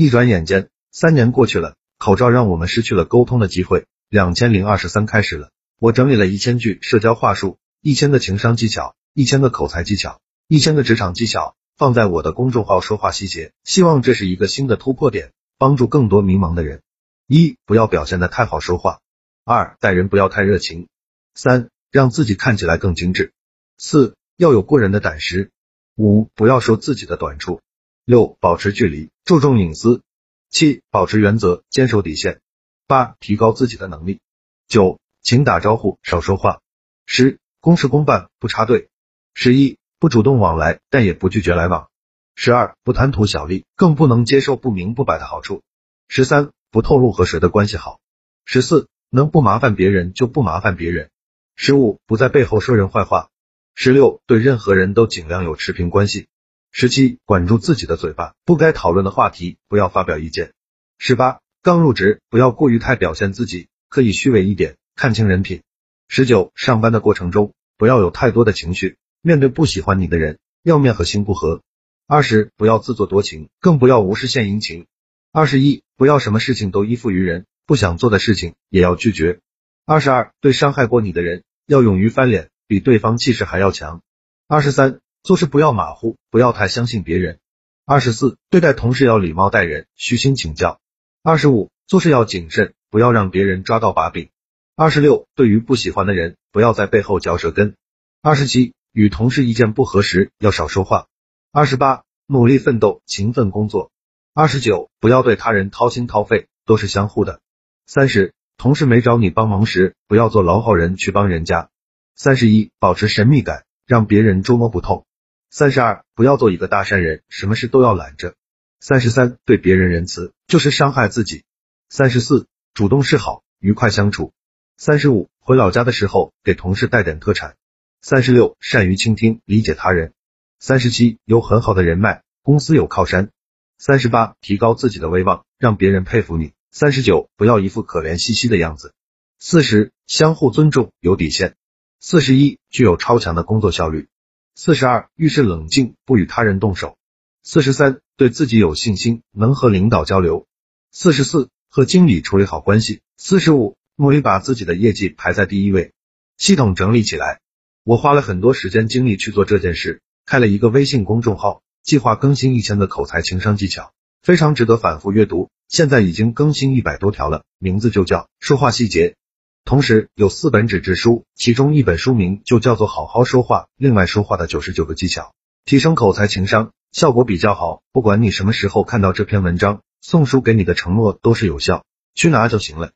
一转眼间，三年过去了，口罩让我们失去了沟通的机会。两千零二十三开始了，我整理了一千句社交话术，一千个情商技巧，一千个口才技巧，一千个职场技巧，放在我的公众号说话细节，希望这是一个新的突破点，帮助更多迷茫的人。一，不要表现的太好说话；二，待人不要太热情；三，让自己看起来更精致；四，要有过人的胆识；五，不要说自己的短处；六，保持距离，注重隐私；七，保持原则，坚守底线。八、提高自己的能力。九、请打招呼，少说话。十、公事公办，不插队。十一、不主动往来，但也不拒绝来往。十二、不贪图小利，更不能接受不明不白的好处。十三、不透露和谁的关系好。十四、能不麻烦别人就不麻烦别人。十五、不在背后说人坏话。十六、对任何人都尽量有持平关系。十七、管住自己的嘴巴，不该讨论的话题不要发表意见。十八。刚入职，不要过于太表现自己，可以虚伪一点，看清人品。十九，上班的过程中不要有太多的情绪，面对不喜欢你的人，要面和心不和。二十，不要自作多情，更不要无事献殷勤。二十一，不要什么事情都依附于人，不想做的事情也要拒绝。二十二，对伤害过你的人，要勇于翻脸，比对方气势还要强。二十三，做事不要马虎，不要太相信别人。二十四，对待同事要礼貌待人，虚心请教。二十五，做事要谨慎，不要让别人抓到把柄。二十六，对于不喜欢的人，不要在背后嚼舌根。二十七，与同事意见不合时，要少说话。二十八，努力奋斗，勤奋工作。二十九，不要对他人掏心掏肺，都是相互的。三十，同事没找你帮忙时，不要做老好人去帮人家。三十一，保持神秘感，让别人捉摸不透。三十二，不要做一个大善人，什么事都要揽着。三十三，对别人仁慈就是伤害自己。三十四，主动示好，愉快相处。三十五，回老家的时候给同事带点特产。三十六，善于倾听，理解他人。三十七，有很好的人脉，公司有靠山。三十八，提高自己的威望，让别人佩服你。三十九，不要一副可怜兮兮的样子。四十，相互尊重，有底线。四十一，具有超强的工作效率。四十二，遇事冷静，不与他人动手。四十三，对自己有信心，能和领导交流。四十四，和经理处理好关系。四十五，努力把自己的业绩排在第一位。系统整理起来，我花了很多时间精力去做这件事，开了一个微信公众号，计划更新一千的口才情商技巧，非常值得反复阅读。现在已经更新一百多条了，名字就叫说话细节。同时有四本纸质书，其中一本书名就叫做好好说话，另外说话的九十九个技巧，提升口才情商。效果比较好，不管你什么时候看到这篇文章，送书给你的承诺都是有效，去拿就行了。